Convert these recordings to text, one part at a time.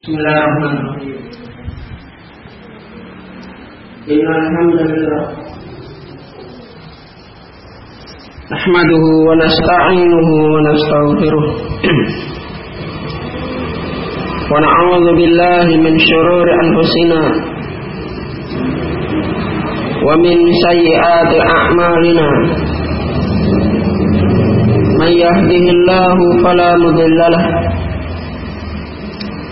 Bismillahirrahmanirrahim. Innal hamdalillah nahmaduhu wa wa nastaghfiruh wa na'udzu billahi min shururi anfusina. Wa min sayyiati a'malina. May yahdihillahu fala mudilla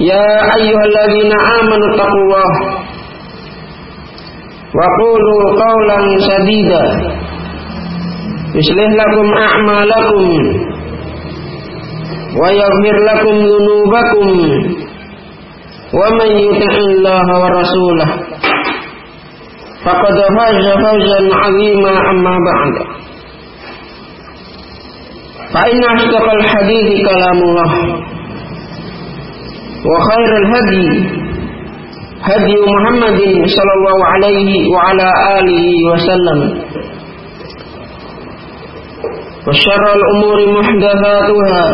يا أيها الذين آمنوا اتقوا الله وقولوا قولا سديدا يصلح لكم أعمالكم ويغفر لكم ذنوبكم ومن يطع الله ورسوله فقد فاز فوزا عظيما أما بعد. فإن أصدق الحديث كلام الله. وخير الهدي هدي محمد صلى الله عليه وعلى آله وسلم. وشر الأمور محدثاتها.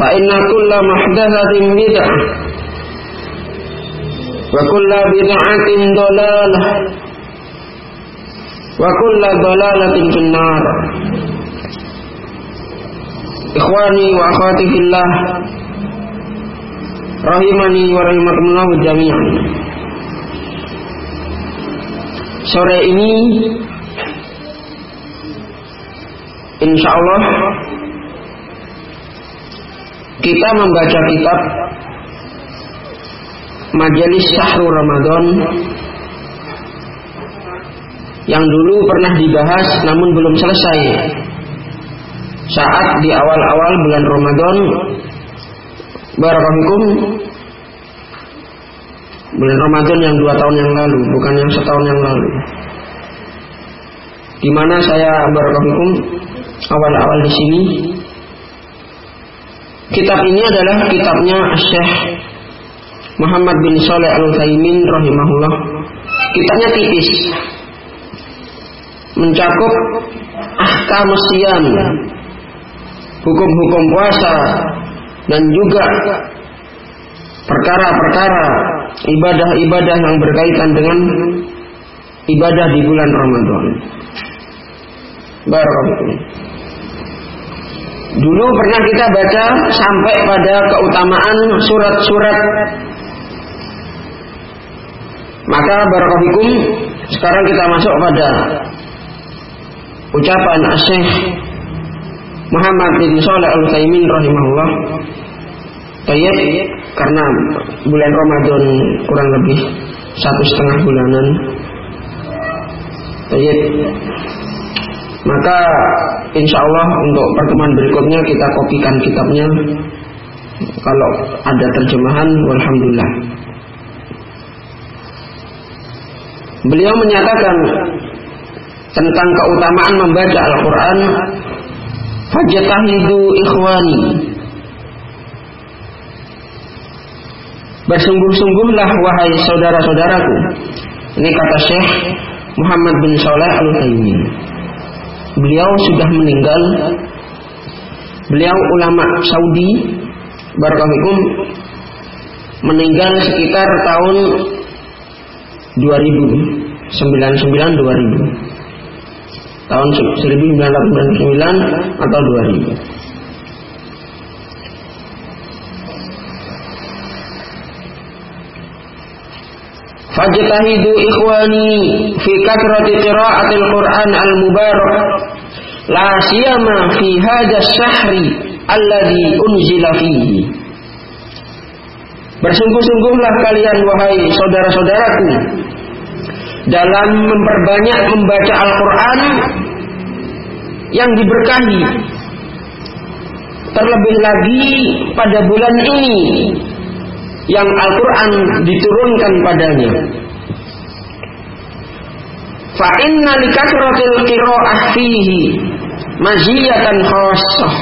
فإن كل محدثة بدعة. وكل بدعة ضلالة. وكل ضلالة في النار. إخواني وأخواتي في الله. Rahimani wa rahimakumullah jami'an. Sore ini insya Allah kita membaca kitab Majelis Sahru Ramadan yang dulu pernah dibahas namun belum selesai saat di awal-awal bulan Ramadan Barakallahu bulan Ramadan yang dua tahun yang lalu, bukan yang setahun yang lalu. Di mana saya barakallahu awal-awal di sini. Kitab ini adalah kitabnya Syekh Muhammad bin Saleh Al Utsaimin rahimahullah. Kitabnya tipis. Mencakup ahkam siam, hukum-hukum puasa, dan juga perkara-perkara ibadah-ibadah yang berkaitan dengan ibadah di bulan Ramadan. Barakallahu. Dulu pernah kita baca sampai pada keutamaan surat-surat. Maka barakallahu sekarang kita masuk pada ucapan Syekh Muhammad bin Shalih Al Utsaimin rahimahullah. Tayyib karena bulan Ramadan kurang lebih satu setengah bulanan. Tayyib. Maka insya Allah untuk pertemuan berikutnya kita kopikan kitabnya. Kalau ada terjemahan, alhamdulillah. Beliau menyatakan tentang keutamaan membaca Al-Quran Fajatahidu ikhwani. Bersungguh-sungguhlah wahai saudara-saudaraku. Ini kata Syekh Muhammad bin Saleh al Utsaimin. Beliau sudah meninggal. Beliau ulama Saudi Barakallahu Meninggal sekitar tahun 2000 99 2000 tahun 1999 atau 2000. Fajtahidu ikhwani fi kathrati qira'atil Qur'an al-mubarak la siyama fi hadha syahri alladhi unzila fihi. Bersungguh-sungguhlah kalian wahai saudara-saudaraku dalam memperbanyak membaca Al-Qur'an yang diberkahi. Terlebih lagi pada bulan ini yang Al-Quran diturunkan padanya. Fa inna likasratil qira'ah fihi maziyatan khassah.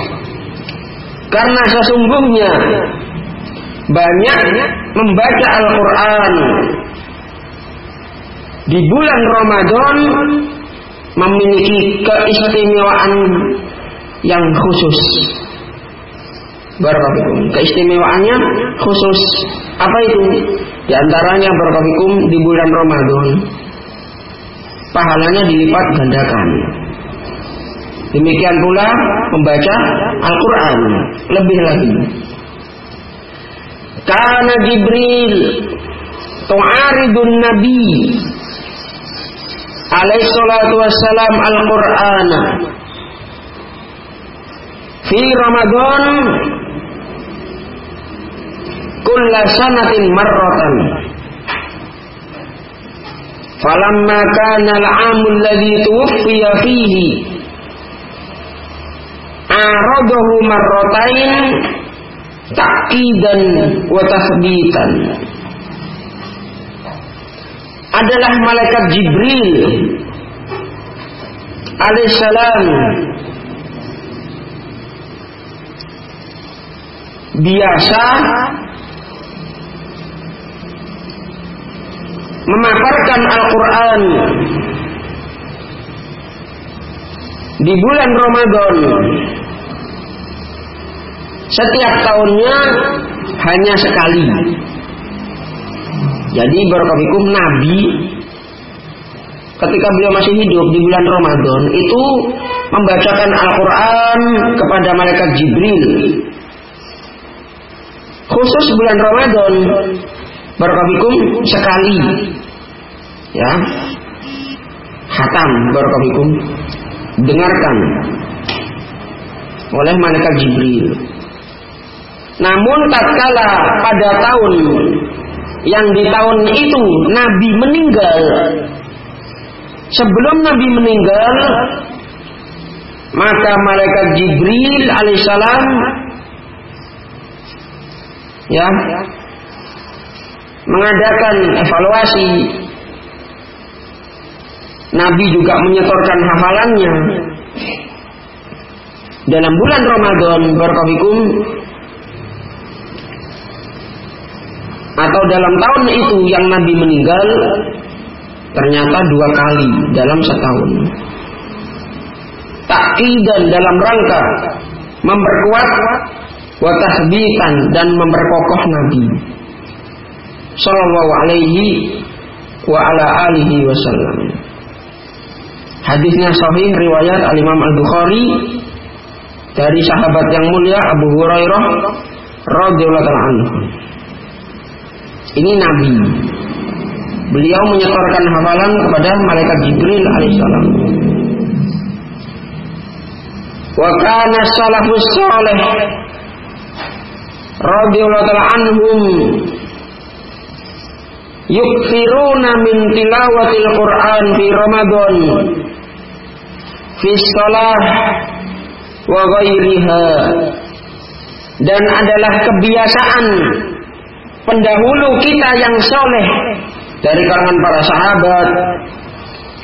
Karena sesungguhnya banyak membaca Al-Quran di bulan Ramadan memiliki keistimewaan yang khusus. Barakallahu Keistimewaannya khusus. Apa itu? Di antaranya barakallahu di bulan Ramadan pahalanya dilipat gandakan. Demikian pula membaca Al-Quran lebih lagi. Karena Jibril tu'aridun Nabi alaihi salatu wassalam Al-Quran fi Ramadan kulla sanatin marratan. Falamma kana al-'amu alladhi tuwfiya fihi aradahu marratain taqidan wa tathbitan adalah malaikat Jibril. Alaihissalam biasa. Memaparkan Al-Quran. Di bulan Ramadan. Setiap tahunnya hanya sekali. Jadi berkafikum Nabi ketika beliau masih hidup di bulan Ramadan itu membacakan Al-Quran kepada malaikat Jibril. Khusus bulan Ramadan berkafikum sekali ya hatam barakallahu dengarkan oleh malaikat Jibril. Namun tatkala pada tahun yang di tahun itu Nabi meninggal. Sebelum Nabi meninggal maka malaikat Jibril alaihissalam ya mengadakan evaluasi. Nabi juga menyetorkan hafalannya. Dalam bulan Ramadan barakallahu atau dalam tahun itu yang Nabi meninggal ternyata dua kali dalam setahun. Dan dalam rangka memperkuat watahbitan dan memperkokoh Nabi. Sallallahu alaihi wa ala alihi wasallam. Hadisnya sahih riwayat Al-Imam Al-Bukhari dari sahabat yang mulia Abu Hurairah radhiyallahu anhu. Ini Nabi. Beliau menyetorkan hafalan kepada malaikat Jibril alaihissalam. Wa kana salafus salih radhiyallahu anhum yukfiruna min tilawatil Quran fi Ramadan fi shalah wa ghairiha dan adalah kebiasaan pendahulu kita yang soleh. Dari kalangan para sahabat.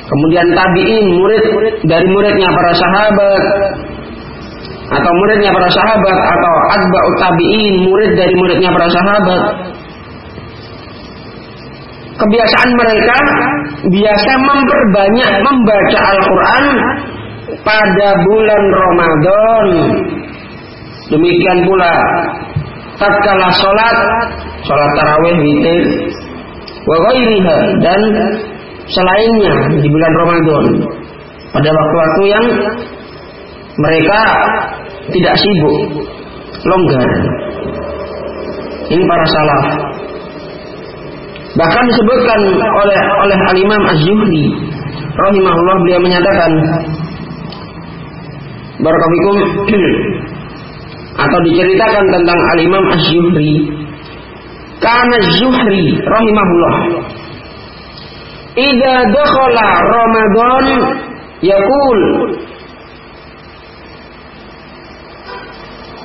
Kemudian tabiin murid dari muridnya para sahabat. Atau muridnya para sahabat atau atba'ut tabiin murid dari muridnya para sahabat. Kebiasaan mereka biasa memperbanyak membaca Al-Quran pada bulan Ramadan. Demikian pula tatkala sholat, sholat tarawih witir, wa dan selainnya di bulan Ramadan pada waktu-waktu yang mereka tidak sibuk, longgar. Ini para salaf. Bahkan disebutkan oleh oleh Al-Imam Az-Zuhri rahimahullah beliau menyatakan Barakafikum atau diceritakan tentang Al-Imam Az-Zuhri karena Zuhri rahimahullah. Idza dakhala Ramadan yaqul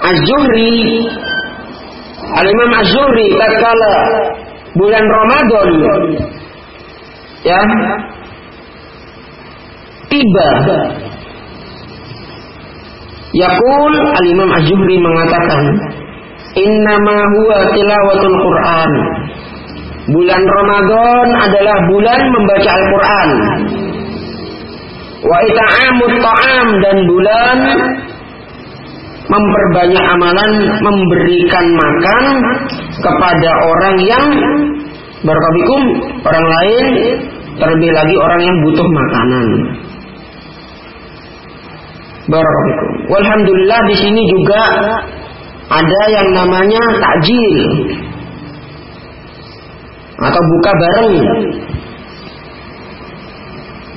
Az-Zuhri Al-Imam Az-Zuhri tatkala bulan Ramadan ya tiba Yakul Al-Imam Az-Zuhri mengatakan Innama huwa tilawatul Quran Bulan Ramadan adalah bulan membaca Al-Quran Wa ita'amut ta'am dan bulan memperbanyak amalan memberikan makan kepada orang yang berkabikum orang lain terlebih lagi orang yang butuh makanan. Barakallahu. Walhamdulillah di sini juga ada yang namanya takjil atau buka bareng.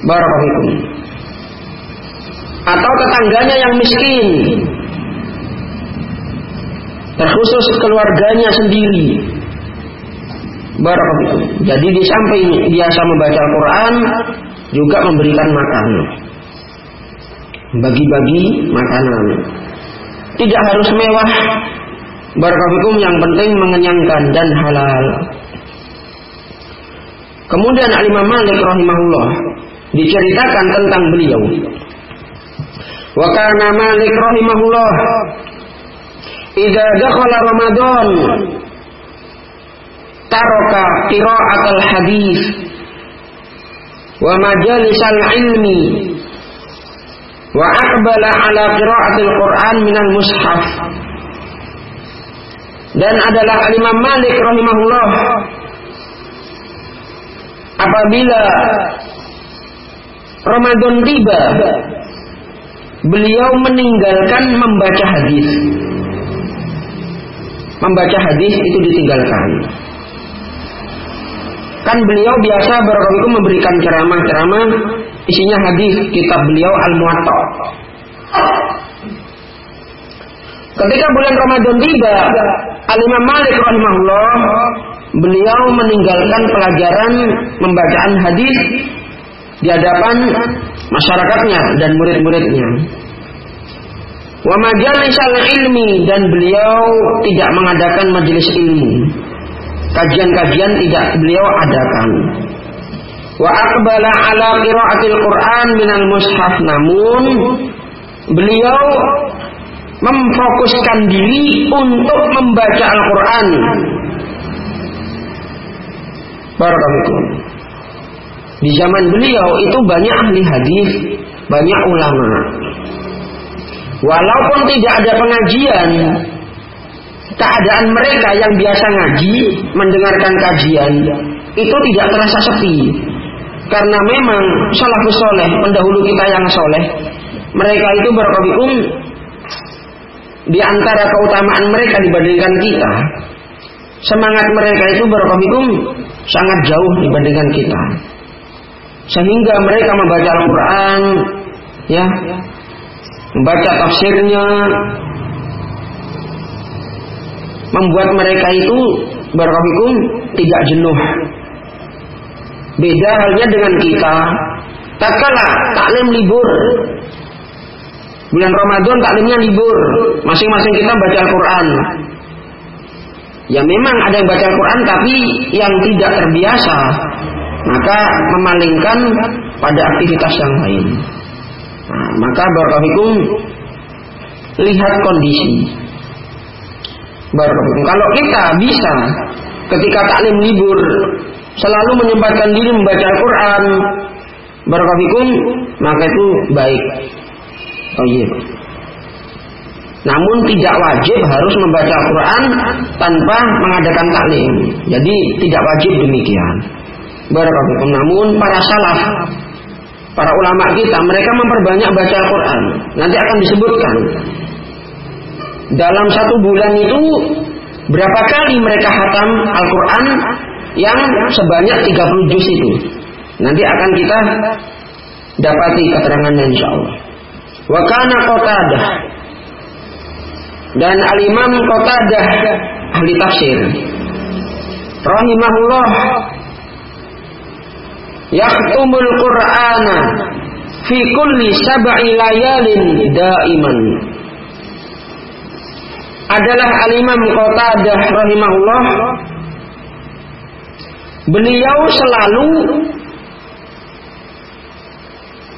Barakallahu. Atau tetangganya yang miskin terkhusus keluarganya sendiri. Barakallahu. Jadi di samping biasa membaca Al-Quran, juga memberikan makan. Bagi-bagi makanan. Tidak harus mewah. Barakallahu yang penting mengenyangkan dan halal. Kemudian Al-Imam Malik rahimahullah diceritakan tentang beliau. Wa kana Malik rahimahullah idza dakhala Ramadan taraka qira'at al-hadis wa majalis al-ilmi wa aqbala ala qira'at al-Qur'an min al-mushaf dan adalah Imam Malik rahimahullah apabila Ramadan tiba beliau meninggalkan membaca hadis membaca hadis itu ditinggalkan. Kan beliau biasa itu memberikan ceramah-ceramah isinya hadis kitab beliau Al-Muwatta. Ketika bulan Ramadan tiba, Al-Imam Malik rahimahullah beliau meninggalkan pelajaran pembacaan hadis di hadapan masyarakatnya dan murid-muridnya. Wa majalisal ilmi dan beliau tidak mengadakan majelis ilmu. Kajian-kajian tidak beliau adakan. Wa aqbala ala qiraatil Quran minal mushaf namun beliau memfokuskan diri untuk membaca Al-Quran. Barakallahu. Di zaman beliau itu banyak ahli hadis, banyak ulama. Walaupun tidak ada pengajian, keadaan mereka yang biasa ngaji, mendengarkan kajian, itu tidak terasa sepi. Karena memang salafus soleh, pendahulu kita yang soleh, mereka itu berkobikum di antara keutamaan mereka dibandingkan kita. Semangat mereka itu berkobikum sangat jauh dibandingkan kita. Sehingga mereka membaca Al-Quran, ya, membaca tafsirnya membuat mereka itu barakallahu tidak jenuh. Beda halnya dengan kita. Tak kala taklim libur. Bulan Ramadan taklimnya libur. Masing-masing kita baca Al-Quran. Ya memang ada yang baca Al-Quran tapi yang tidak terbiasa. Maka memalingkan pada aktivitas yang lain. Nah, maka barakallahu lihat kondisi. Barakallahu Kalau kita bisa ketika taklim libur selalu menyempatkan diri membaca Al-Qur'an, barakallahu maka itu baik. Oh iya. Namun tidak wajib harus membaca Al-Quran tanpa mengadakan taklim. Jadi tidak wajib demikian. Barakallahu Namun para salaf para ulama kita mereka memperbanyak baca Al-Quran. Nanti akan disebutkan dalam satu bulan itu berapa kali mereka hatam Al-Quran yang sebanyak 30 juz itu. Nanti akan kita dapati keterangannya insya Allah. Wa kana Qatadah dan Al-Imam Qatadah ahli tafsir rahimahullah yaktumul Qur'ana fi kulli sab'i layalin daiman adalah Al-Imam Qatadah rahimahullah beliau selalu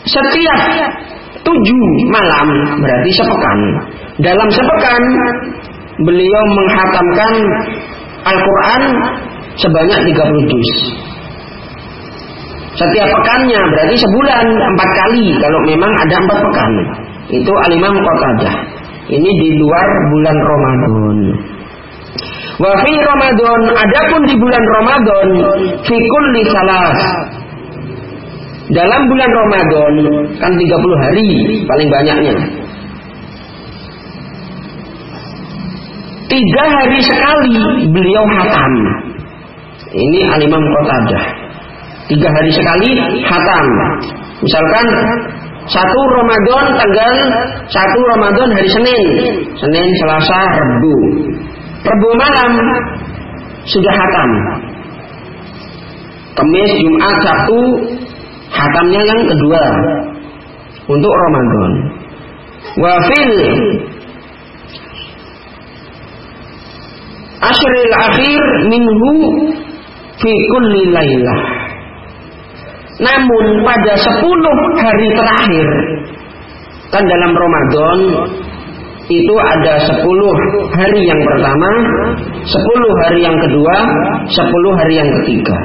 setiap tujuh malam berarti sepekan. Dalam sepekan beliau menghatamkan Al-Quran sebanyak 30 juz. Setiap pekannya berarti sebulan empat kali kalau memang ada empat pekan. Itu alimam Qatadah. Ini di luar bulan Ramadan Wa fi Ramadan adapun di bulan Ramadan fi kulli salas dalam bulan Ramadan kan 30 hari paling banyaknya. Tiga hari sekali beliau hatam. Ini alimam Qatadah. Tiga hari sekali hatam. Misalkan satu Ramadan tanggal satu Ramadan hari Senin, Senin, Selasa, Rabu. Rabu malam sudah hatam. Kamis, Jumat, Sabtu hatamnya yang kedua untuk Ramadan. Wafil asril akhir minhu fi kulli. Namun pada sepuluh hari terakhir kan dalam Ramadan itu ada sepuluh hari yang pertama, sepuluh hari yang kedua, sepuluh hari yang ketiga.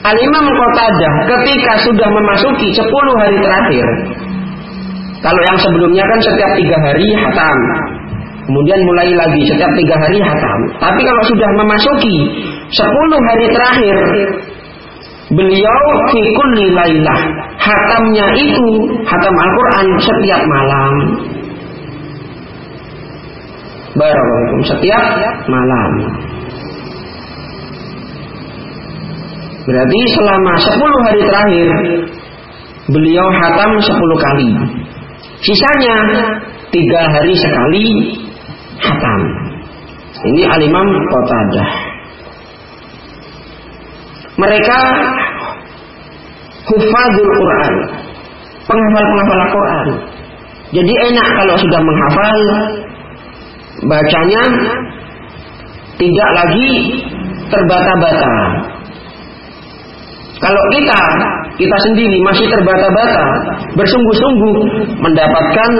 Al-Imam Qatadah ketika sudah memasuki sepuluh hari terakhir, kalau yang sebelumnya kan setiap tiga hari hatam, kemudian mulai lagi setiap tiga hari hatam. Tapi kalau sudah memasuki sepuluh hari terakhir, beliau fi kulli lailah, hatamnya itu hatam Al-Quran setiap malam. Barakallahu setiap malam. Berarti selama 10 hari terakhir beliau hatam 10 kali. Sisanya tiga hari sekali hatam. Ini alimam Qatadah. Mereka hufadzul Quran, penghafal-penghafal Quran. Jadi enak kalau sudah menghafal bacanya tidak lagi terbata-bata. Kalau kita, kita sendiri masih terbata-bata, bersungguh-sungguh mendapatkan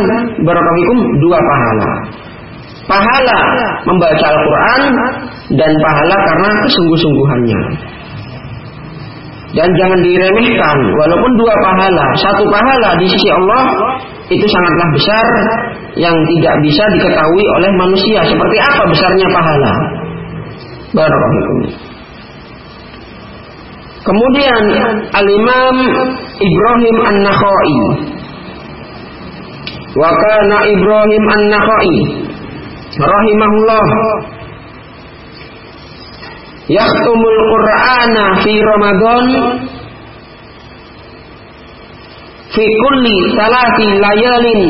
barakatuh dua pahala. Pahala membaca Al-Quran dan pahala karena kesungguh-sungguhannya. Dan jangan diremehkan, walaupun dua pahala, satu pahala di sisi Allah itu sangatlah besar yang tidak bisa diketahui oleh manusia. Seperti apa besarnya pahala? Barakallahu Kemudian Al-Imam Ibrahim An-Nakhai Wa kana Ibrahim An-Nakhai rahimahullah yaktumul Qur'ana fi Ramadan fi kulli salati layalin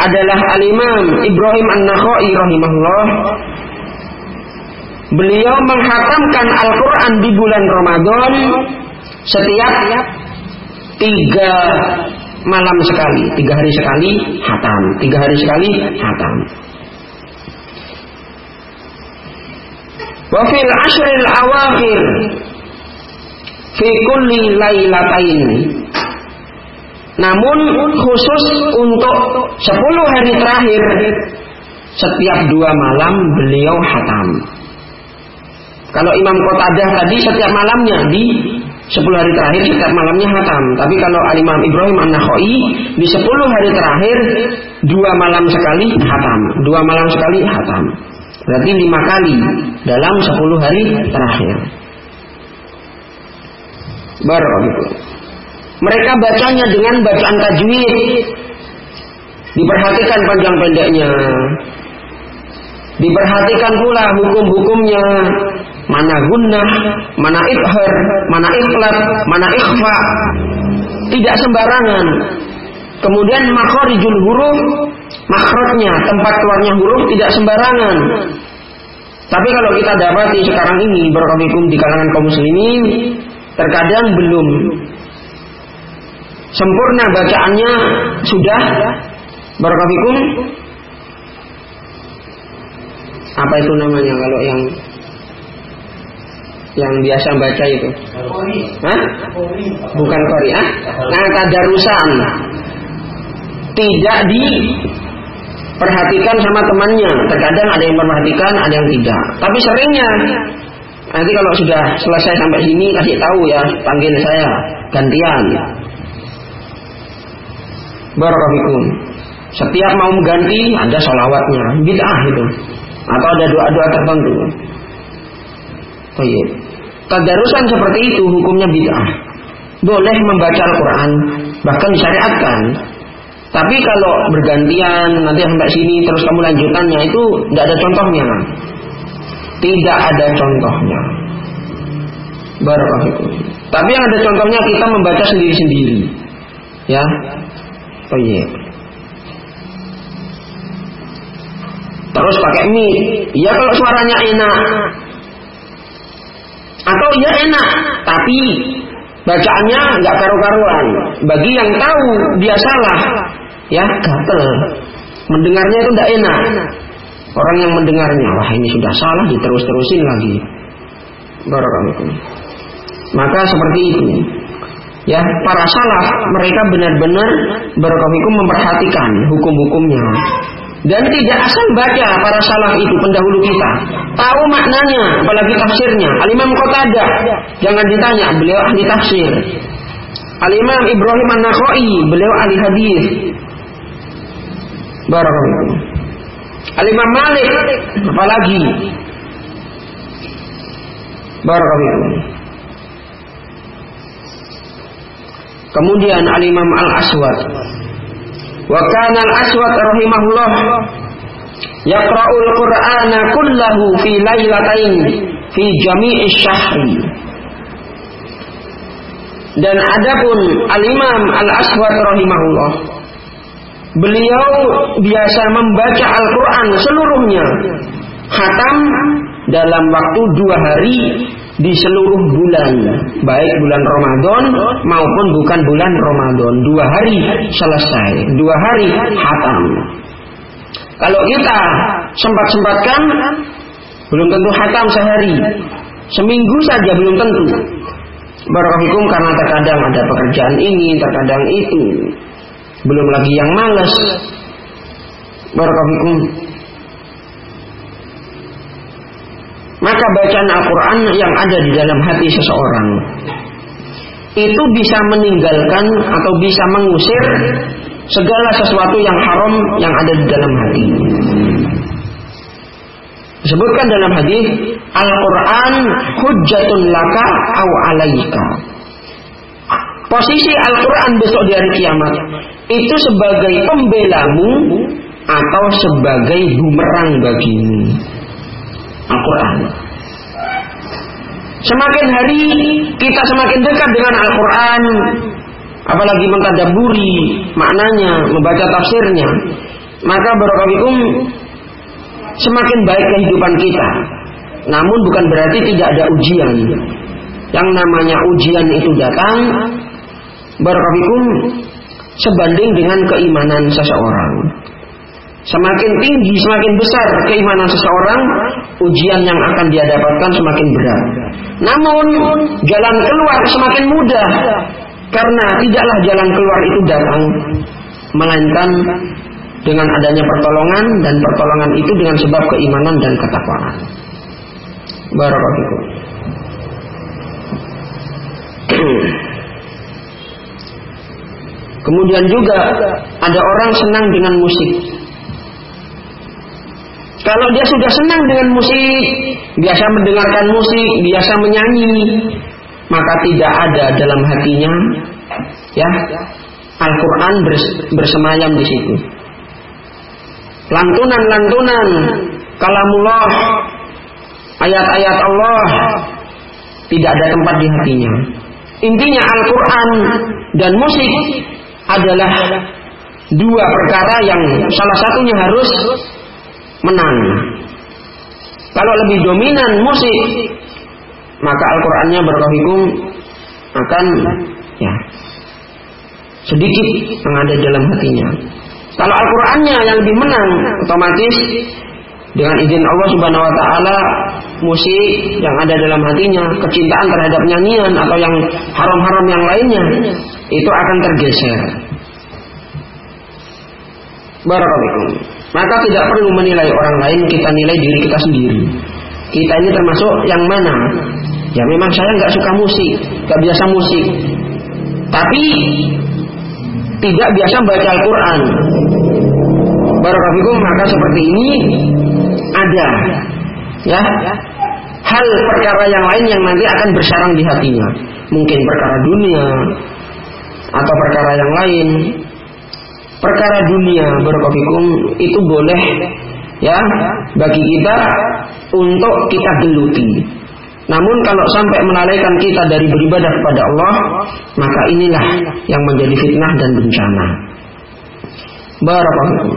adalah al-Imam Ibrahim An-Nakhai rahimahullah Beliau menghatamkan Al-Quran di bulan Ramadan setiap tiga malam sekali, tiga hari sekali hatam, tiga hari sekali hatam. Wafil ashril awakhir fi kulli lailatain. Namun khusus sepuluh hari terakhir setiap dua malam beliau hatam. Kalau Imam Qatadah tadi setiap malamnya di 10 hari terakhir setiap malamnya hatam. Tapi kalau Al-Imam Ibrahim An-Nakhai di 10 hari terakhir dua malam sekali hatam, dua malam sekali hatam. Berarti lima kali dalam 10 hari terakhir. Baru gitu. Mereka bacanya dengan bacaan tajwid. Diperhatikan panjang pendeknya. Diperhatikan pula hukum-hukumnya. Mana gunnah, mana ikhar, mana ikhlat, mana ikhfa. Tidak sembarangan. Kemudian makhorijul huruf, makhrajnya, tempat keluarnya huruf tidak sembarangan. Tapi kalau kita dapati sekarang ini berkomikum di kalangan kaum muslimin, terkadang belum sempurna bacaannya sudah berkomikum apa itu namanya kalau yang yang biasa baca itu? Hah? Bukan kori, ah? Nah, tadarusan tidak diperhatikan sama temannya. Terkadang ada yang memperhatikan, ada yang tidak. Tapi seringnya nanti kalau sudah selesai sampai sini kasih tahu ya, panggil saya gantian. Barakallahu Setiap mau mengganti ada sholawatnya, bid'ah itu. Atau ada doa-doa tertentu. Baik. Tadarusan seperti itu hukumnya bid'ah. Boleh membaca Al-Quran, bahkan disyariatkan. Tapi kalau bergantian nanti sampai sini terus kamu lanjutannya itu tidak ada contohnya. Tidak ada contohnya. Barakallahu Tapi yang ada contohnya kita membaca sendiri-sendiri. Ya. Oh iya. Terus pakai mie. Ya kalau suaranya enak. Atau ya enak, tapi bacaannya nggak karu-karuan. Bagi yang tahu dia salah, ya gatel. Mendengarnya itu tidak enak. Orang yang mendengarnya, wah ini sudah salah, diterus-terusin lagi. Barakallahu Maka seperti itu. Ya, para salaf mereka benar-benar berkomikum memperhatikan hukum-hukumnya. Dan tidak asal baca para salaf itu pendahulu kita. Tahu maknanya, apalagi tafsirnya. Al-Imam Qatadah, jangan ditanya, beliau ahli tafsir. Al-Imam Ibrahim An-Nakhai, beliau ahli hadis. Barakallahu. Al-Imam Malik, apalagi? Barakallahu. Kemudian Al-Imam Al-Aswad. Wa kana Al-Aswad rahimahullah yaqra'ul Qur'ana kullahu fi lailatain fi jami'i syahri. Dan adapun Al-Imam Al-Aswad rahimahullah Beliau biasa membaca Al-Quran seluruhnya Khatam dalam waktu dua hari di seluruh bulan baik bulan Ramadan maupun bukan bulan Ramadan. Dua hari selesai dua hari hatam. Kalau kita sempat-sempatkan belum tentu hatam sehari. Seminggu saja belum tentu. Barakallahu karena terkadang ada pekerjaan ini terkadang itu. Belum lagi yang males. Barakallahu maka bacaan Al-Quran yang ada di dalam hati seseorang itu bisa meninggalkan atau bisa mengusir segala sesuatu yang haram yang ada di dalam hati. Disebutkan dalam hadis Al-Quran hujjatun laka au alaika. Posisi Al-Quran besok di hari kiamat itu sebagai pembelamu atau sebagai bumerang bagimu. Al-Quran. Semakin hari kita semakin dekat dengan Al-Quran, apalagi mentadaburi maknanya, membaca tafsirnya, maka barakalikum semakin baik kehidupan kita. Namun bukan berarti tidak ada ujian. Yang namanya ujian itu datang barakalikum sebanding dengan keimanan seseorang. Semakin tinggi, semakin besar keimanan seseorang, ujian yang akan dia dapatkan semakin berat. Namun, jalan keluar semakin mudah. Karena tidaklah jalan keluar itu datang, melainkan dengan adanya pertolongan dan pertolongan itu dengan sebab keimanan dan ketakwaan. Barakallahu Kemudian juga ada orang senang dengan musik. Kalau dia sudah senang dengan musik, biasa mendengarkan musik, biasa menyanyi, maka tidak ada dalam hatinya ya Al-Qur'an bersemayam di situ. Lantunan-lantunan kalamullah, ayat-ayat Allah tidak ada tempat di hatinya. Intinya Al-Quran dan musik adalah dua perkara yang salah satunya harus menang. Kalau lebih dominan musik, maka Al-Qur'annya berkohikum akan ya sedikit yang ada dalam hatinya. Kalau Al-Qur'annya yang lebih menang, otomatis dengan izin Allah Subhanahu wa taala musik yang ada dalam hatinya, kecintaan terhadap nyanyian atau yang haram-haram yang lainnya itu akan tergeser. Barakallahu Maka tidak perlu menilai orang lain, kita nilai diri kita sendiri. Kita ini termasuk yang mana? Ya memang saya nggak suka musik, nggak biasa musik. Tapi tidak biasa baca Al-Quran. Barakallahu maka seperti ini ada ya hal perkara yang lain yang nanti akan bersarang di hatinya. Mungkin perkara dunia atau perkara yang lain perkara dunia berkofikum itu boleh ya bagi kita untuk kita geluti. Namun kalau sampai melalaikan kita dari beribadah kepada Allah, maka inilah yang menjadi fitnah dan bencana. Barakallahu.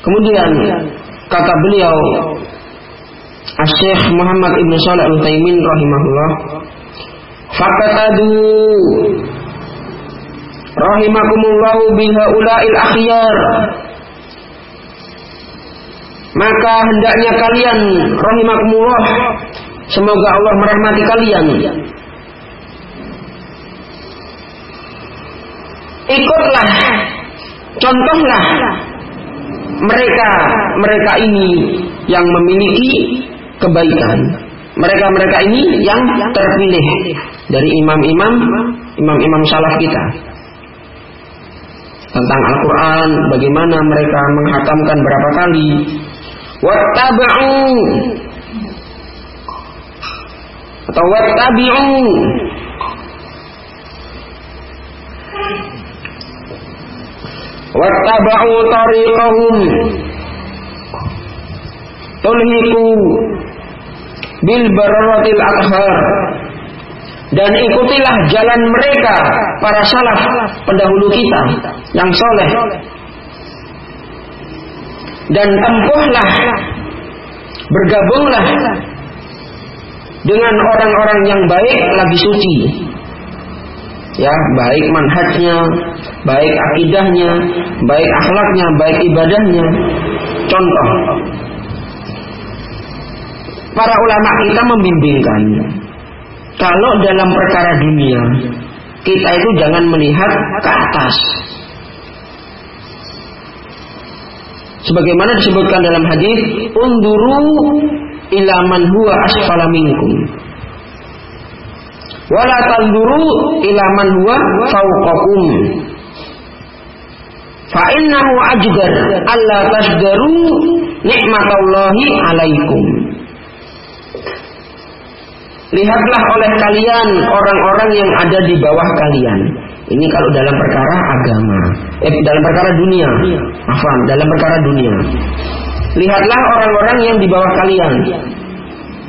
Kemudian kata beliau Syekh Muhammad Ibn Salih Al-Taimin rahimahullah, "Fakatadu rahimakumullahu bihaula'il akhyar. Maka hendaknya kalian rahimakumullah semoga Allah merahmati kalian. Ikutlah contohlah mereka mereka ini yang memiliki kebaikan. Mereka-mereka ini yang terpilih dari imam-imam imam-imam salaf kita tentang Al-Quran, bagaimana mereka menghatamkan berapa kali. Wattaba'u atau wattabi'u. Wattaba'u tariqahum. Tulhiku bil bararatil akhar dan ikutilah jalan mereka para salaf pendahulu kita yang soleh. Dan tempuhlah bergabunglah dengan orang-orang yang baik lagi suci. Ya baik manhajnya baik akidahnya baik akhlaknya baik ibadahnya. Contoh para ulama kita membimbingkan kalau dalam perkara dunia kita itu jangan melihat ke atas. Sebagaimana disebutkan dalam hadis, "Unduru ila man huwa asfala minkum." Wala tanduru ila man huwa fawqakum. Fa innahu ajdar alla tasdaru nikmatallahi alaikum. Lihatlah oleh kalian orang-orang yang ada di bawah kalian. Ini kalau dalam perkara agama, eh, dalam perkara dunia, afan, dalam perkara dunia. Lihatlah orang-orang yang di bawah kalian.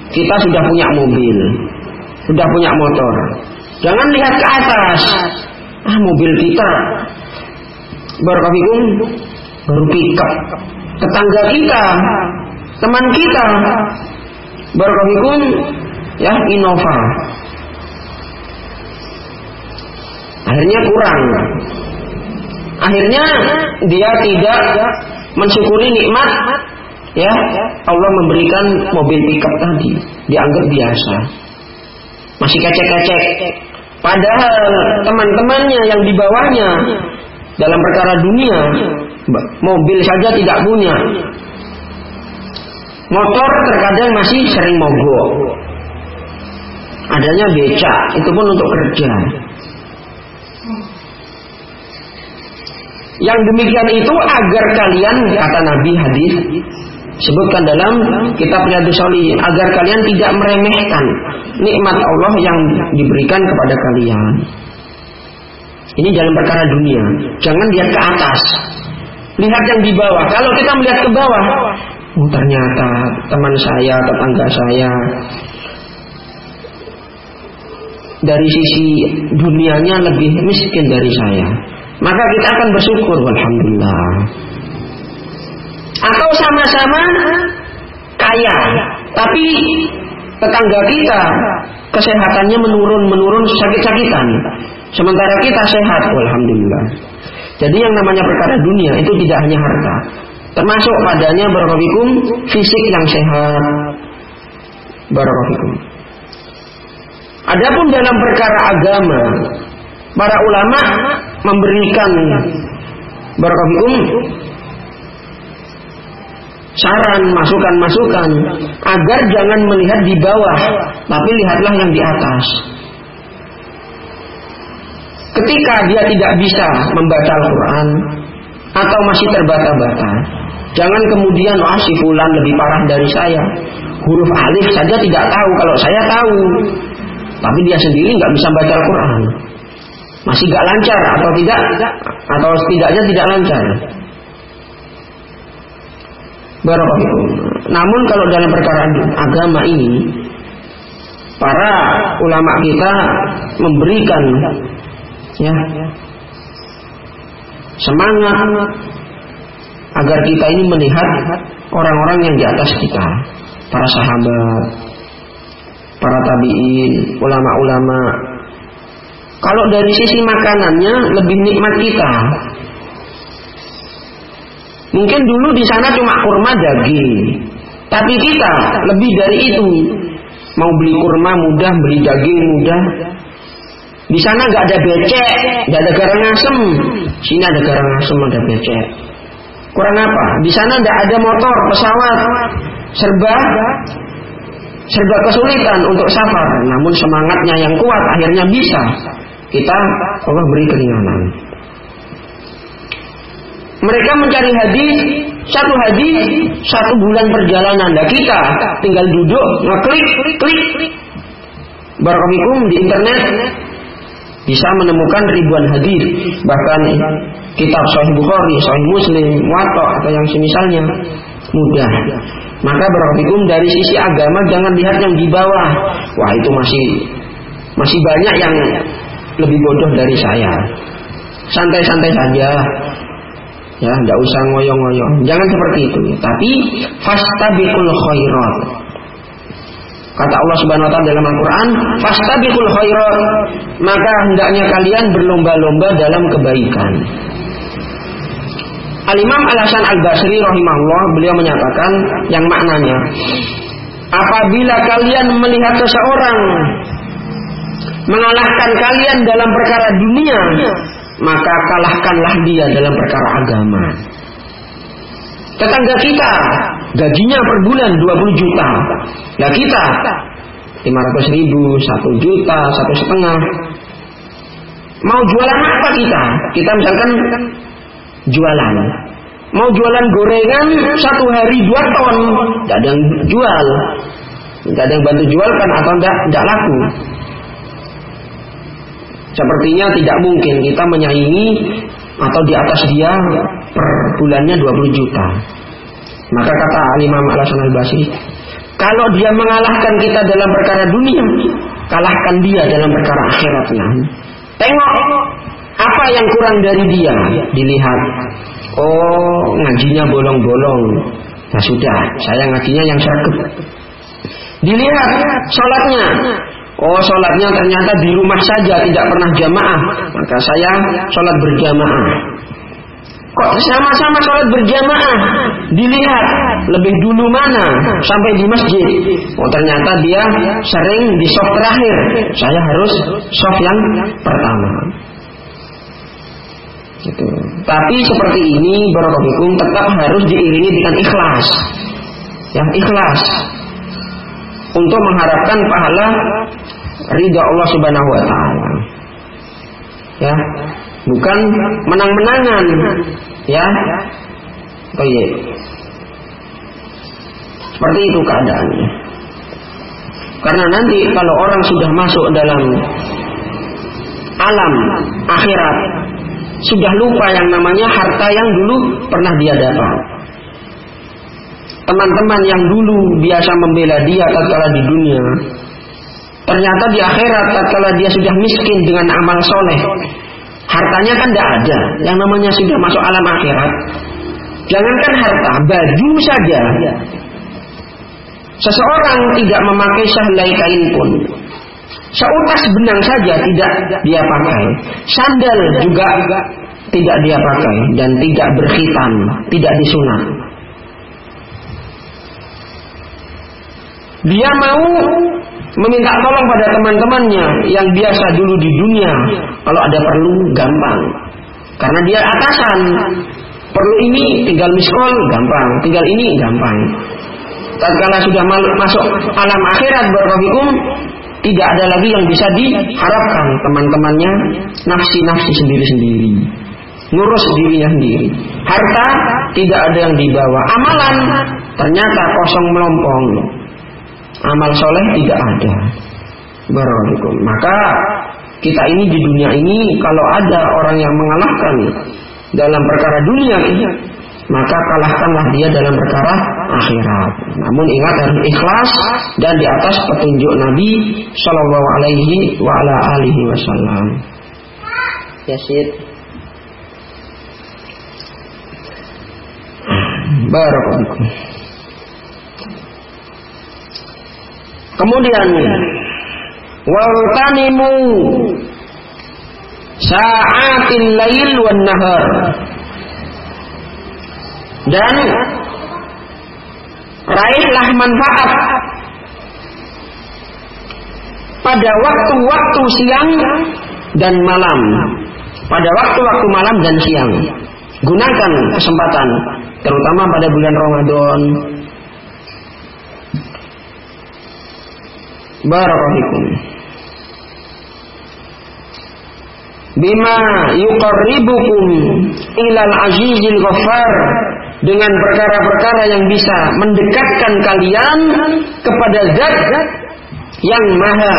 Kita sudah punya mobil, sudah punya motor. Jangan lihat ke atas. Ah, mobil kita berkafikum baru pickup. Tetangga kita, teman kita berkafikum ya Innova. Akhirnya kurang. Akhirnya dia tidak mensyukuri nikmat. Ya Allah memberikan mobil pickup tadi. Dianggap biasa. Masih kecek-kecek. Padahal teman-temannya yang di bawahnya dalam perkara dunia mobil saja tidak punya. Motor terkadang masih sering mogok adanya beca itu pun untuk kerja yang demikian itu agar kalian kata Nabi hadis sebutkan dalam kitab Riyadhus Shalihin agar kalian tidak meremehkan nikmat Allah yang diberikan kepada kalian. Ini dalam perkara dunia. Jangan lihat ke atas. Lihat yang di bawah. Kalau kita melihat ke bawah, oh, ternyata teman saya, tetangga saya dari sisi dunianya lebih miskin dari saya. Maka kita akan bersyukur, alhamdulillah. Atau sama-sama kaya, tapi tetangga kita kesehatannya menurun menurun sakit-sakitan. Sementara kita sehat, alhamdulillah. Jadi yang namanya perkara dunia itu tidak hanya harta, termasuk padanya barakallahu fisik yang sehat. Barakallahu Adapun dalam perkara agama, para ulama memberikan barakallahu saran, masukan-masukan agar jangan melihat di bawah, tapi lihatlah yang di atas. Ketika dia tidak bisa membaca Al-Quran atau masih terbata-bata, jangan kemudian wah si fulan lebih parah dari saya. Huruf alif saja tidak tahu kalau saya tahu, tapi dia sendiri nggak bisa baca Al-Quran. Masih gak lancar atau tidak atau setidaknya tidak lancar. Barakallahu. Namun kalau dalam perkara agama ini para ulama kita memberikan ya semangat agar kita ini melihat orang-orang yang di atas kita, para sahabat, para tabiin, ulama-ulama. Kalau dari sisi makanannya lebih nikmat kita, Mungkin dulu di sana cuma kurma daging. Tapi kita lebih dari itu. Mau beli kurma mudah, beli daging mudah. Di sana nggak ada becek, nggak ada garang asem. Sini ada garang asem, ada becek. Kurang apa? Di sana nggak ada motor, pesawat, serba serba kesulitan untuk safar. Namun semangatnya yang kuat akhirnya bisa. Kita Allah beri keringanan. Mereka mencari hadis, satu hadis, satu bulan perjalanan. Nah kita tinggal duduk, ngeklik, klik. Barakallahu di internet bisa menemukan ribuan hadis, bahkan kitab Sahih Bukhari, Sahih Muslim, Muwatta atau yang semisalnya mudah. Maka barakallahu dari sisi agama jangan lihat yang di bawah. Wah itu masih masih banyak yang lebih bodoh dari saya. Santai-santai saja. Ya, tidak usah ngoyong-ngoyong. Jangan seperti itu. Tapi fastabiqul khairat. Kata Allah Subhanahu wa taala dalam Al-Qur'an, fastabiqul khairat. Maka hendaknya kalian berlomba-lomba dalam kebaikan. Al-Imam Al-Hasan Al-Basri rahimahullah beliau menyatakan yang maknanya apabila kalian melihat seseorang mengalahkan kalian dalam perkara dunia maka kalahkanlah dia dalam perkara agama. Tetangga kita gajinya per bulan 20 juta. Nah kita 500 ribu, 1 juta, satu setengah. Mau jualan apa kita? Kita misalkan jualan. Mau jualan gorengan satu hari dua ton, tidak ada yang jual, tidak ada yang bantu jualkan atau tidak, tidak laku. Sepertinya tidak mungkin kita menyaingi atau di atas dia per bulannya 20 juta. Maka kata Imam Al-Hasan Al-Basri, kalau dia mengalahkan kita dalam perkara dunia, kalahkan dia dalam perkara akhiratnya. Tengok apa yang kurang dari dia, dilihat. Oh, ngajinya bolong-bolong. Nah sudah, saya ngajinya yang sergap. Dilihat sholatnya, Oh sholatnya ternyata di rumah saja tidak pernah jamaah. Maka saya sholat berjamaah. Kok sama-sama sholat berjamaah? Dilihat lebih dulu mana? Sampai di masjid. Oh ternyata dia sering di soft terakhir. Saya harus soft yang pertama gitu. Tapi seperti ini Barokabikum tetap harus diiringi dengan ikhlas Yang ikhlas untuk mengharapkan pahala ridha Allah Subhanahu wa taala. Ya, bukan menang-menangan. Ya. Iya. Seperti itu keadaannya. Karena nanti kalau orang sudah masuk dalam alam akhirat, sudah lupa yang namanya harta yang dulu pernah dia dapat. teman-teman yang dulu biasa membela dia tatkala di dunia ternyata di akhirat tatkala dia sudah miskin dengan amal soleh hartanya kan tidak ada. Yang namanya sudah masuk alam akhirat jangankan harta baju saja. Seseorang tidak memakai sehelai kain pun seutas benang saja tidak dia pakai sandal juga tidak dia pakai dan tidak berkhitan tidak disunat Dia mau meminta tolong pada teman-temannya yang biasa dulu di dunia. Kalau ada perlu gampang. Karena dia atasan. Perlu ini tinggal miskol gampang, tinggal ini gampang. Tatkala sudah masuk alam akhirat berrohikum, tidak ada lagi yang bisa diharapkan. Teman-temannya nafsi-nafsi sendiri-sendiri. Ngurus dirinya sendiri. Harta tidak ada yang dibawa. Amalan ternyata kosong melompong. Amal soleh tidak ada. Barakallahu. Maka kita ini di dunia ini kalau ada orang yang mengalahkan dalam perkara dunia ini, maka kalahkanlah dia dalam perkara akhirat. Namun ingat harus ikhlas dan di atas petunjuk Nabi Shallallahu Alaihi wa ala alihi Wasallam. Yasid. Barakallahu Kemudian waltanimu sa'atil lail wan nahar. Dan raihlah manfaat pada waktu-waktu siang dan malam. Pada waktu-waktu malam dan siang. Gunakan kesempatan terutama pada bulan Ramadan, Barakallahu Bima yuqarribukum ilal azizil ghaffar dengan perkara-perkara yang bisa mendekatkan kalian kepada zat yang maha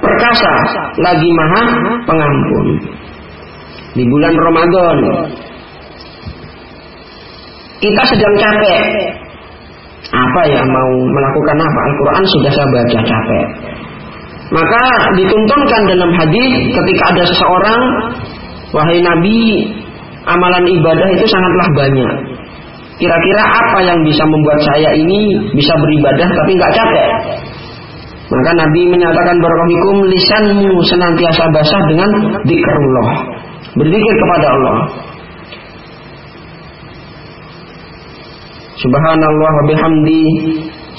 perkasa lagi maha pengampun di bulan Ramadan kita sedang capek apa ya mau melakukan apa? Al-Quran sudah saya baca capek. Maka dituntunkan dalam hadis ketika ada seseorang, wahai Nabi, amalan ibadah itu sangatlah banyak. Kira-kira apa yang bisa membuat saya ini bisa beribadah tapi nggak capek? Maka Nabi menyatakan barakallahu lisanmu senantiasa basah dengan dikerullah. Berzikir kepada Allah. Subhanallah wa bihamdi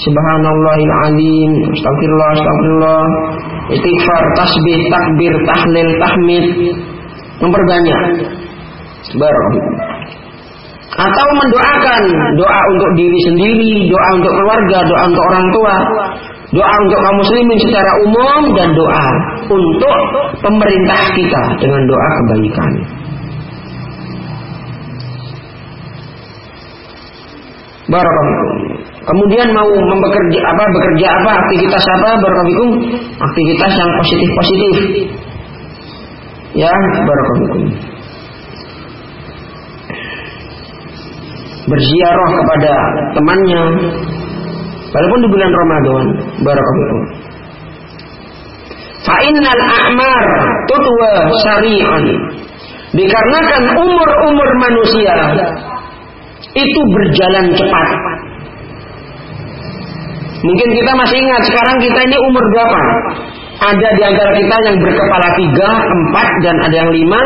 Subhanallahil azim Astagfirullah Astagfirullah Istighfar, tasbih, takbir, tahlil, tahmid Memperbanyak Barakah atau mendoakan doa untuk diri sendiri, doa untuk keluarga, doa untuk orang tua, doa untuk kaum muslimin secara umum dan doa untuk pemerintah kita dengan doa kebaikan. Kemudian mau bekerja apa bekerja apa aktivitas apa barakallahu aktivitas yang positif positif. Ya barakallahu. Berziarah kepada temannya walaupun di bulan Ramadan barakallahu. Fa'innal a'mar tutwa syari'an. Dikarenakan umur-umur manusia itu berjalan cepat. Mungkin kita masih ingat sekarang kita ini umur berapa? Ada di antara kita yang berkepala tiga, empat, dan ada yang lima,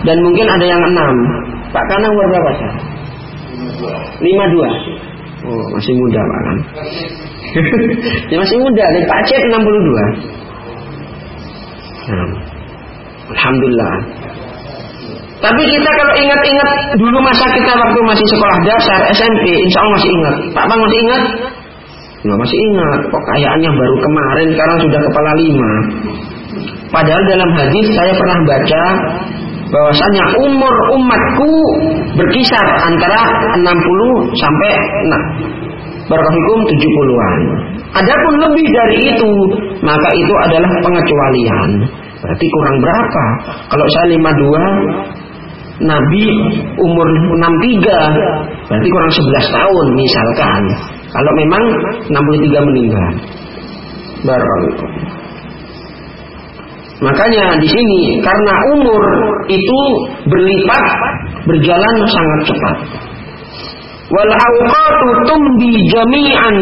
dan mungkin ada yang enam. Pak Kana umur berapa? Lima dua. Oh masih muda Pak Kan. ya masih muda. Dan Pak Cep 62. Nah. Alhamdulillah. Tapi kita kalau ingat-ingat dulu masa kita waktu masih sekolah dasar SMP, insya Allah masih ingat. Pak Bang masih ingat? Nggak masih ingat. Kok kayaknya baru kemarin sekarang sudah kepala lima. Padahal dalam hadis saya pernah baca bahwasanya umur umatku berkisar antara 60 sampai nah, berhukum 70-an. Adapun lebih dari itu, maka itu adalah pengecualian. Berarti kurang berapa? Kalau saya 52, Nabi umur 63 berarti kurang 11 tahun misalkan Kalau memang 63 meninggal. Barakallahu. Makanya di sini karena umur itu berlipat berjalan sangat cepat. Wal awqatu tumbi jami'an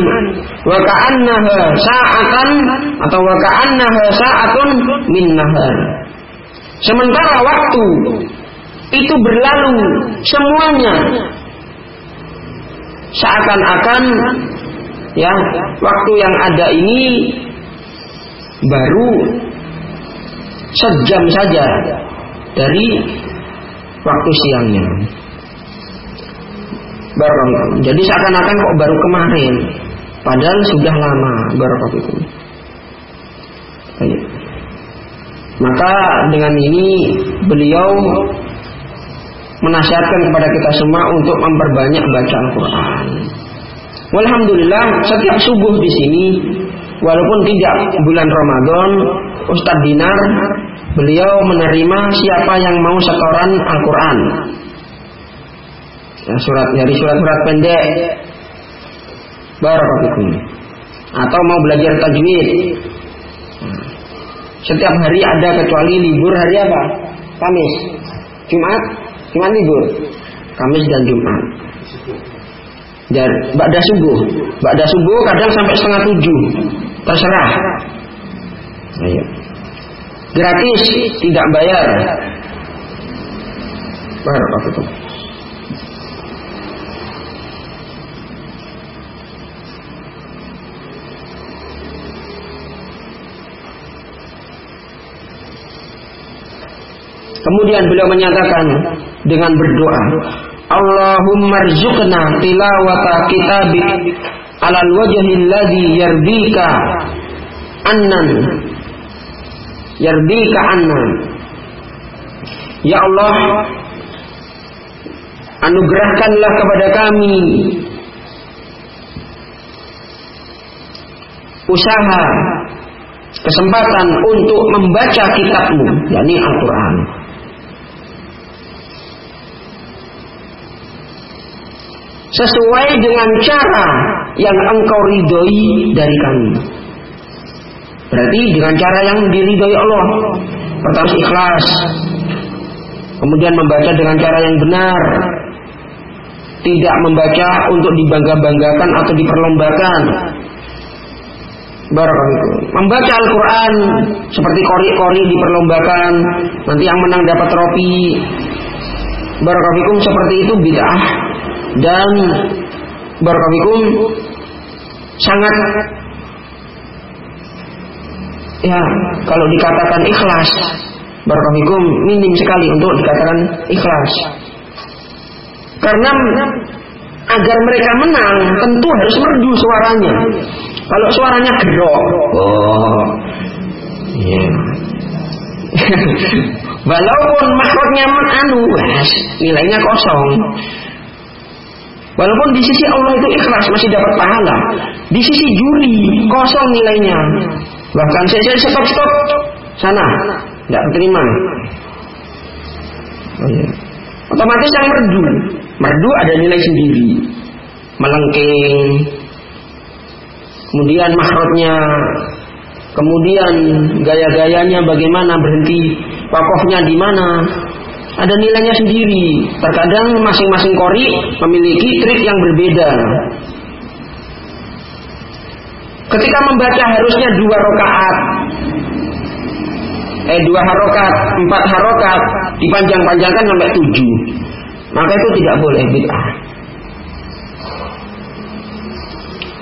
wa ka'annaha sa'atan atau wa ka'annaha sa'atun min nahar. Sementara waktu itu berlalu semuanya seakan-akan ya waktu yang ada ini baru sejam saja dari waktu siangnya. Baru Jadi seakan-akan kok baru kemarin, padahal sudah lama itu. Maka dengan ini beliau menasihatkan kepada kita semua untuk memperbanyak baca Al-Quran. Alhamdulillah setiap subuh di sini walaupun tidak bulan Ramadan, Ustadz Dinar beliau menerima siapa yang mau setoran Al-Quran. Ya, surat dari surat-surat pendek Barakallahu Atau mau belajar tajwid. Setiap hari ada kecuali libur hari apa? Kamis. Jumat, Jumat libur. Kamis dan Jumat. Dan ba'da subuh. Ba'da subuh kadang sampai setengah tujuh. Terserah. Ayo. Gratis, tidak bayar. Barakallahu Kemudian beliau menyatakan dengan berdoa, Allahumma rzuqna tilawata kitabik alal wajhil ladzi yardika annan yardika annan Ya Allah anugerahkanlah kepada kami usaha kesempatan untuk membaca kitabmu yakni Al-Qur'an sesuai dengan cara yang engkau ridhoi dari kami. Berarti dengan cara yang diridhoi Allah. Pertama ikhlas. Kemudian membaca dengan cara yang benar. Tidak membaca untuk dibangga-banggakan atau diperlombakan. Barakallahu. Membaca Al-Quran seperti kori-kori diperlombakan. Nanti yang menang dapat trofi. Barakallahu seperti itu bid'ah dan barakallahu sangat ya kalau dikatakan ikhlas barakallahu minim sekali untuk dikatakan ikhlas. Karena agar mereka menang tentu harus merdu suaranya. Kalau suaranya gerok. Oh. Iya. Walaupun makhluknya anu nilainya kosong. Walaupun di sisi Allah itu ikhlas masih dapat pahala. Di sisi juri kosong nilainya. Bahkan saya, saya stop stop sana tidak terima. Oh, iya. Otomatis yang merdu, merdu ada nilai sendiri, melengking, kemudian makrotnya, kemudian gaya-gayanya bagaimana berhenti, wakohnya di mana, ada nilainya sendiri. Terkadang masing-masing kori memiliki trik yang berbeda. Ketika membaca harusnya dua rokaat, eh dua harokat, empat harokat, dipanjang-panjangkan sampai tujuh. Maka itu tidak boleh bid'ah.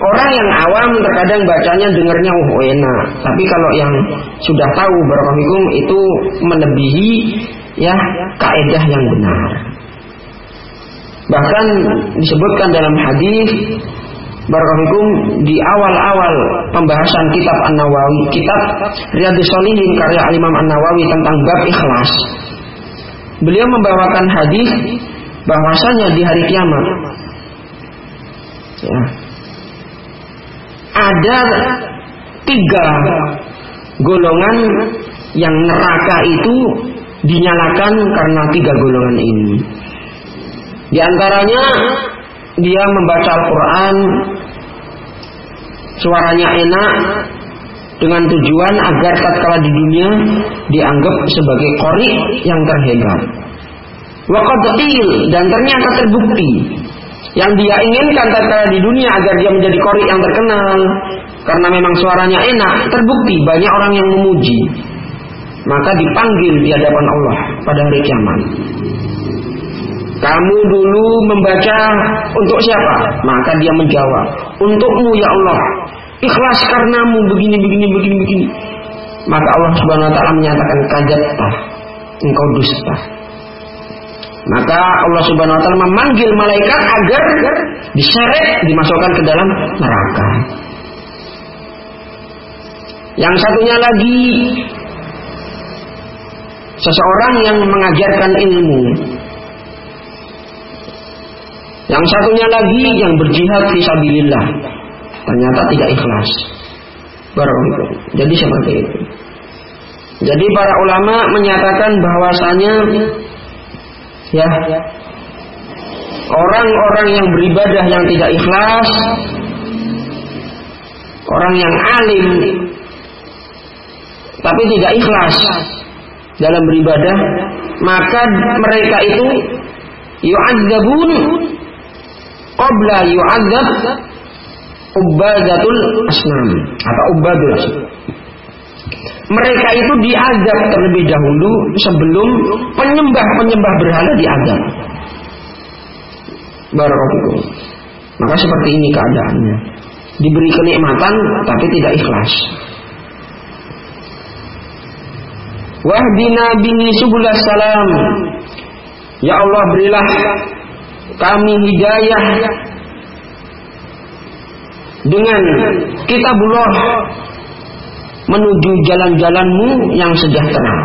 Orang yang awam terkadang bacanya dengarnya oh enak, tapi kalau yang sudah tahu barakallahu itu melebihi ya kaidah yang benar. Bahkan disebutkan dalam hadis Barakallahu di awal-awal pembahasan kitab An-Nawawi, kitab Riyadhus Shalihin karya Imam An-Nawawi tentang bab ikhlas. Beliau membawakan hadis bahwasanya di hari kiamat ya, ada tiga golongan yang neraka itu dinyalakan karena tiga golongan ini. Di antaranya dia membaca Al-Quran suaranya enak dengan tujuan agar tatkala di dunia dianggap sebagai kori yang terhebat. Waqadil dan ternyata terbukti yang dia inginkan tatkala di dunia agar dia menjadi kori yang terkenal karena memang suaranya enak, terbukti banyak orang yang memuji. Maka dipanggil di hadapan Allah pada hari kiamat. Kamu dulu membaca untuk siapa? Maka dia menjawab, untukmu ya Allah. Ikhlas karenamu begini begini begini begini. Maka Allah Subhanahu wa taala menyatakan kadzabta. Engkau dusta. Maka Allah Subhanahu wa taala memanggil malaikat agar diseret dimasukkan ke dalam neraka. Yang satunya lagi seseorang yang mengajarkan ilmu. Yang satunya lagi yang berjihad fisabilillah. Ternyata tidak ikhlas. Barakallahu. Jadi seperti itu. Jadi para ulama menyatakan bahwasanya ya orang-orang yang beribadah yang tidak ikhlas orang yang alim tapi tidak ikhlas dalam beribadah maka mereka itu yu'adzabun qabla yu'adzab ubadatul asnam atau ubadul asnam mereka itu diazab terlebih dahulu sebelum penyembah-penyembah berhala diazab. Barakallahu. Maka seperti ini keadaannya. Diberi kenikmatan tapi tidak ikhlas. Wahdina bihi subulas salam. Ya Allah berilah kami hidayah dengan kitabullah menuju jalan-jalanmu yang sejahtera.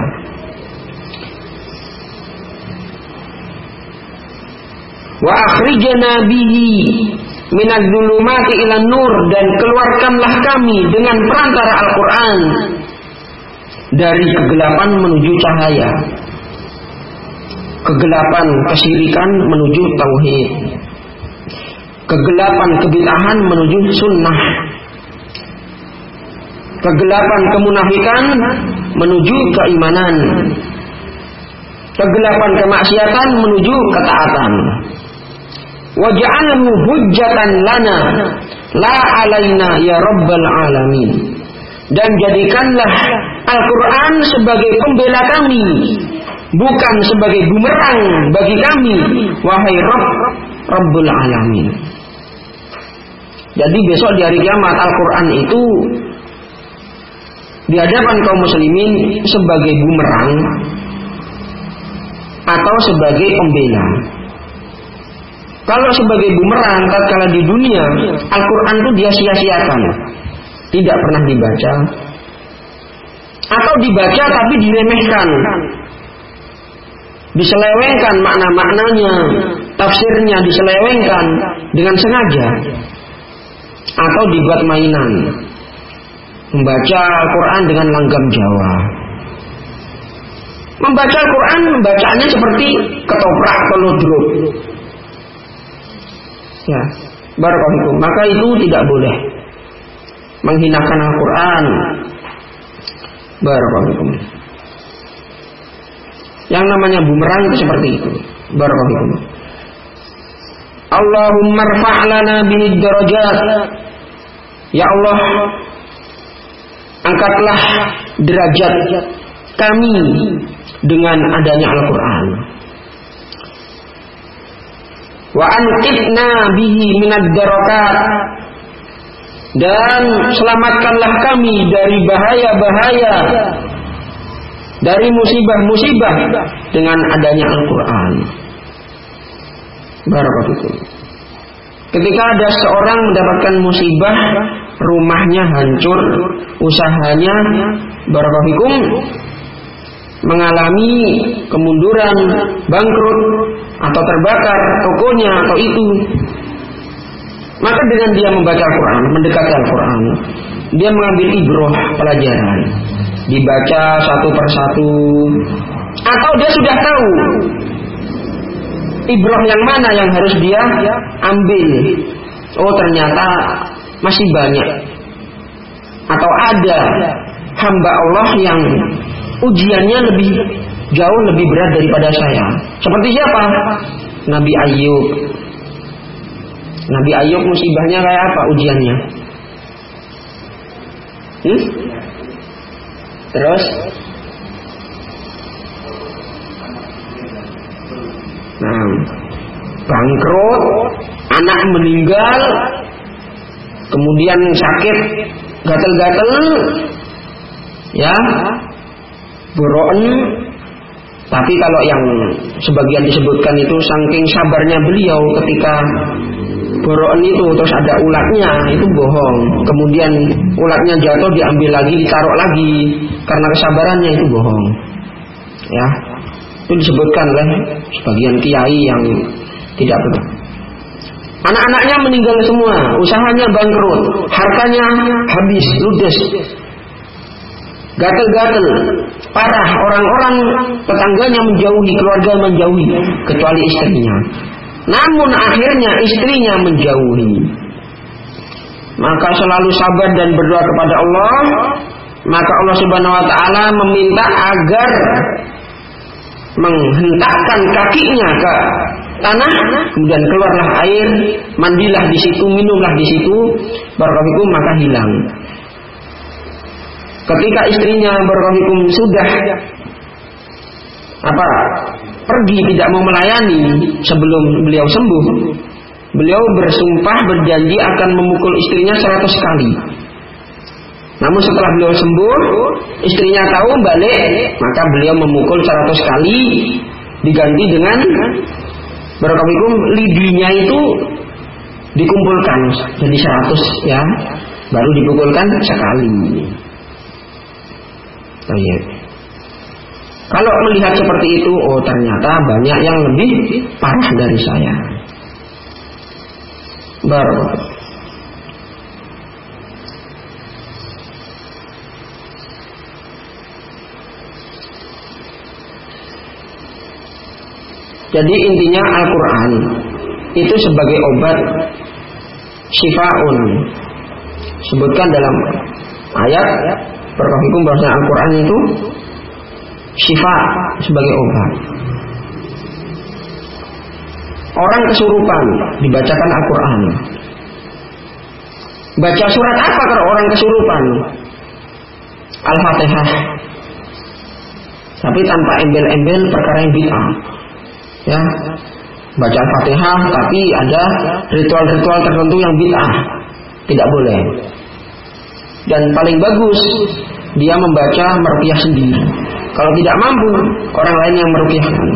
Wa akhrijana bihi minaz zulumati ila nur dan keluarkanlah kami dengan perantara Al-Qur'an dari kegelapan menuju cahaya. Kegelapan kesyirikan menuju tauhid. Kegelapan kebid'ahan menuju sunnah Kegelapan kemunafikan menuju keimanan. Kegelapan kemaksiatan menuju ketaatan. Waj'alhu hujjatan lana la alaina ya rabbal alamin. Dan jadikanlah Al-Quran sebagai pembela kami Bukan sebagai bumerang bagi kami Wahai Rabb Rabbul Alamin Jadi besok di hari kiamat Al-Quran itu di hadapan kaum muslimin sebagai bumerang atau sebagai pembela. Kalau sebagai bumerang tatkala di dunia Al-Qur'an itu dia sia-siakan. Tidak pernah dibaca atau dibaca tapi diremehkan. Diselewengkan makna-maknanya, tafsirnya diselewengkan dengan sengaja atau dibuat mainan membaca Al-Quran dengan langgam Jawa. Membaca Al-Quran bacaannya seperti ketoprak atau ludruk. Ya, barakallahu Maka itu tidak boleh menghinakan Al-Quran. Barakallahu Yang namanya bumerang itu seperti itu. Barakallahu Allahumma rfa'lana bihi darajat. Ya Allah, angkatlah derajat kami dengan adanya Al-Quran. Wa anqidna bihi minad darakat dan selamatkanlah kami dari bahaya-bahaya dari musibah-musibah dengan adanya Al-Quran. Barakallahu Ketika ada seorang mendapatkan musibah, rumahnya hancur, usahanya barakallahu mengalami kemunduran, bangkrut atau terbakar tokonya atau itu. Maka dengan dia membaca Al-Quran, mendekati Al-Quran, dia mengambil ibroh pelajaran, dibaca satu persatu, atau dia sudah tahu ibroh yang mana yang harus dia ambil. Oh ternyata masih banyak atau ada hamba Allah yang ujiannya lebih jauh lebih berat daripada saya. Seperti siapa? Nabi Ayub. Nabi Ayub musibahnya kayak apa ujiannya? Hmm? Terus? Nah, bangkrut, anak meninggal, kemudian sakit, gatel-gatel, ya, boroen. Tapi kalau yang sebagian disebutkan itu saking sabarnya beliau ketika boroen itu terus ada ulatnya itu bohong. Kemudian ulatnya jatuh diambil lagi ditaruh lagi karena kesabarannya itu bohong. Ya, itu disebutkan oleh sebagian kiai yang tidak benar. Anak-anaknya meninggal semua, usahanya bangkrut, hartanya habis, ludes. Gatel-gatel, parah, orang-orang tetangganya menjauhi, keluarga menjauhi, kecuali istrinya. Namun akhirnya istrinya menjauhi. Maka selalu sabar dan berdoa kepada Allah. Maka Allah Subhanahu wa taala meminta agar menghentakkan kakinya ke tanah, kemudian keluarlah air, mandilah di situ, minumlah di situ, barakallahu maka hilang. Ketika istrinya barakallahu sudah apa? Pergi tidak mau melayani sebelum beliau sembuh. Beliau bersumpah berjanji akan memukul istrinya seratus kali. Namun setelah beliau sembuh, istrinya tahu balik, maka beliau memukul 100 kali diganti dengan berkawikum lidinya itu dikumpulkan jadi 100 ya, baru dipukulkan sekali. Oh, iya. Kalau melihat seperti itu, oh ternyata banyak yang lebih parah dari saya. Baru Jadi intinya Al-Quran itu sebagai obat syifaun. Sebutkan dalam ayat berkafikum bahasa Al-Quran itu syifa sebagai obat. Orang kesurupan dibacakan Al-Quran. Baca surat apa kalau orang kesurupan? Al-Fatihah. Tapi tanpa embel-embel perkara yang bid'ah ya baca Al-Fatihah tapi ada ritual-ritual tertentu yang bid'ah tidak boleh dan paling bagus dia membaca meruqyah sendiri kalau tidak mampu orang lain yang meruqyahkan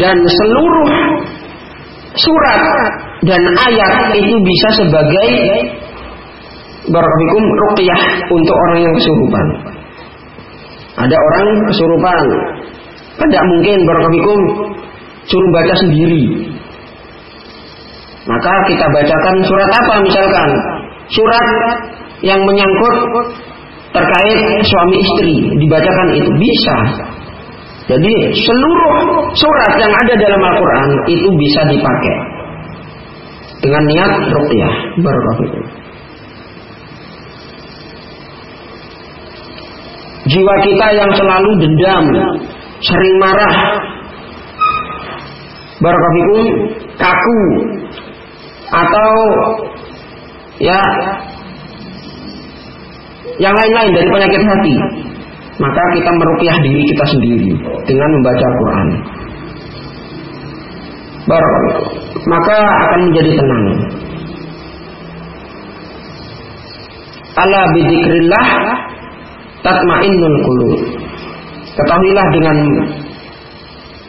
dan seluruh surat dan ayat itu bisa sebagai barakallahu ruqyah untuk orang yang kesurupan ada orang kesurupan tidak mungkin barakallahu suruh baca sendiri. Maka kita bacakan surat apa misalkan? Surat yang menyangkut terkait suami istri. Dibacakan itu. Bisa. Jadi seluruh surat yang ada dalam Al-Quran itu bisa dipakai. Dengan niat ruqyah. Barakallahu Jiwa kita yang selalu dendam, sering marah, barakafikum kaku. Atau ya yang lain-lain dari penyakit hati. Maka kita merupiah diri kita sendiri dengan membaca Barakallahu. Maka akan menjadi tenang. Ala bidzikrillah tatmainnul qulub. Ketahuilah dengan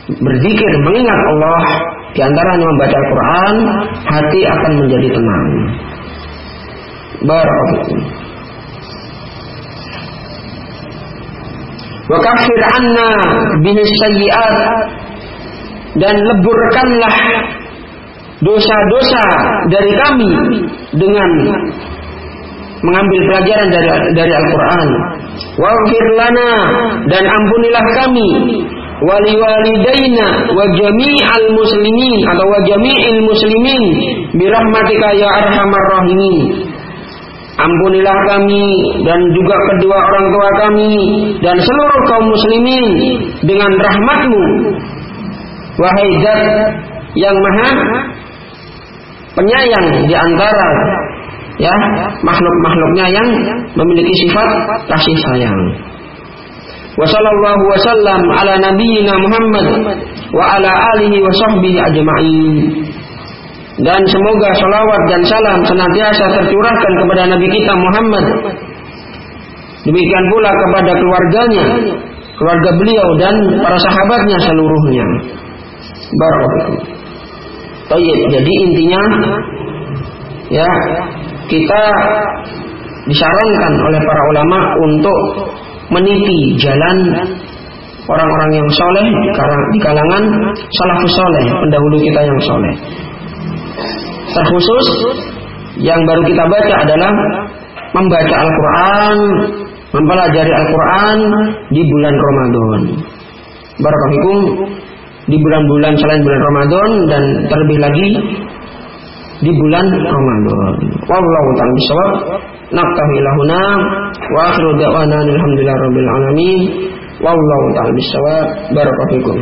berzikir mengingat Allah di antaranya membaca Al-Quran hati akan menjadi tenang. Barakallahu Wa kafir anna sayyi'at. Dan leburkanlah dosa-dosa dari kami dengan mengambil pelajaran dari dari Al-Qur'an. Waghfir lana dan ampunilah kami. Wali walidaina wa jami'al muslimin atau wa jami'il muslimin bi rahmatika ya arhamar rahimin Ampunilah kami dan juga kedua orang tua kami dan seluruh kaum muslimin dengan rahmatmu. Wahai zat yang maha penyayang di antara ya makhluk-makhluknya yang memiliki sifat kasih sayang. Wa sallallahu wasallam ala Muhammad wa ala alihi wa sahbihi ajma'in. Dan semoga salawat dan salam senantiasa tercurahkan kepada Nabi kita Muhammad. Demikian pula kepada keluarganya, keluarga beliau dan para sahabatnya seluruhnya. Barakallahu. Jadi intinya ya kita disarankan oleh para ulama untuk meniti jalan orang-orang yang soleh di kalangan salafus soleh pendahulu kita yang soleh terkhusus yang baru kita baca adalah membaca Al-Quran, mempelajari Al-Quran di bulan Ramadan. Barakahfikum di bulan-bulan selain bulan Ramadan dan terlebih lagi di bulan Ramadan. Wallahu ta'ala bisawab. Naktahi wa akhiru da'wana alhamdulillah rabbil alamin. Wallahu ta'ala bisawab. Barakahfikum.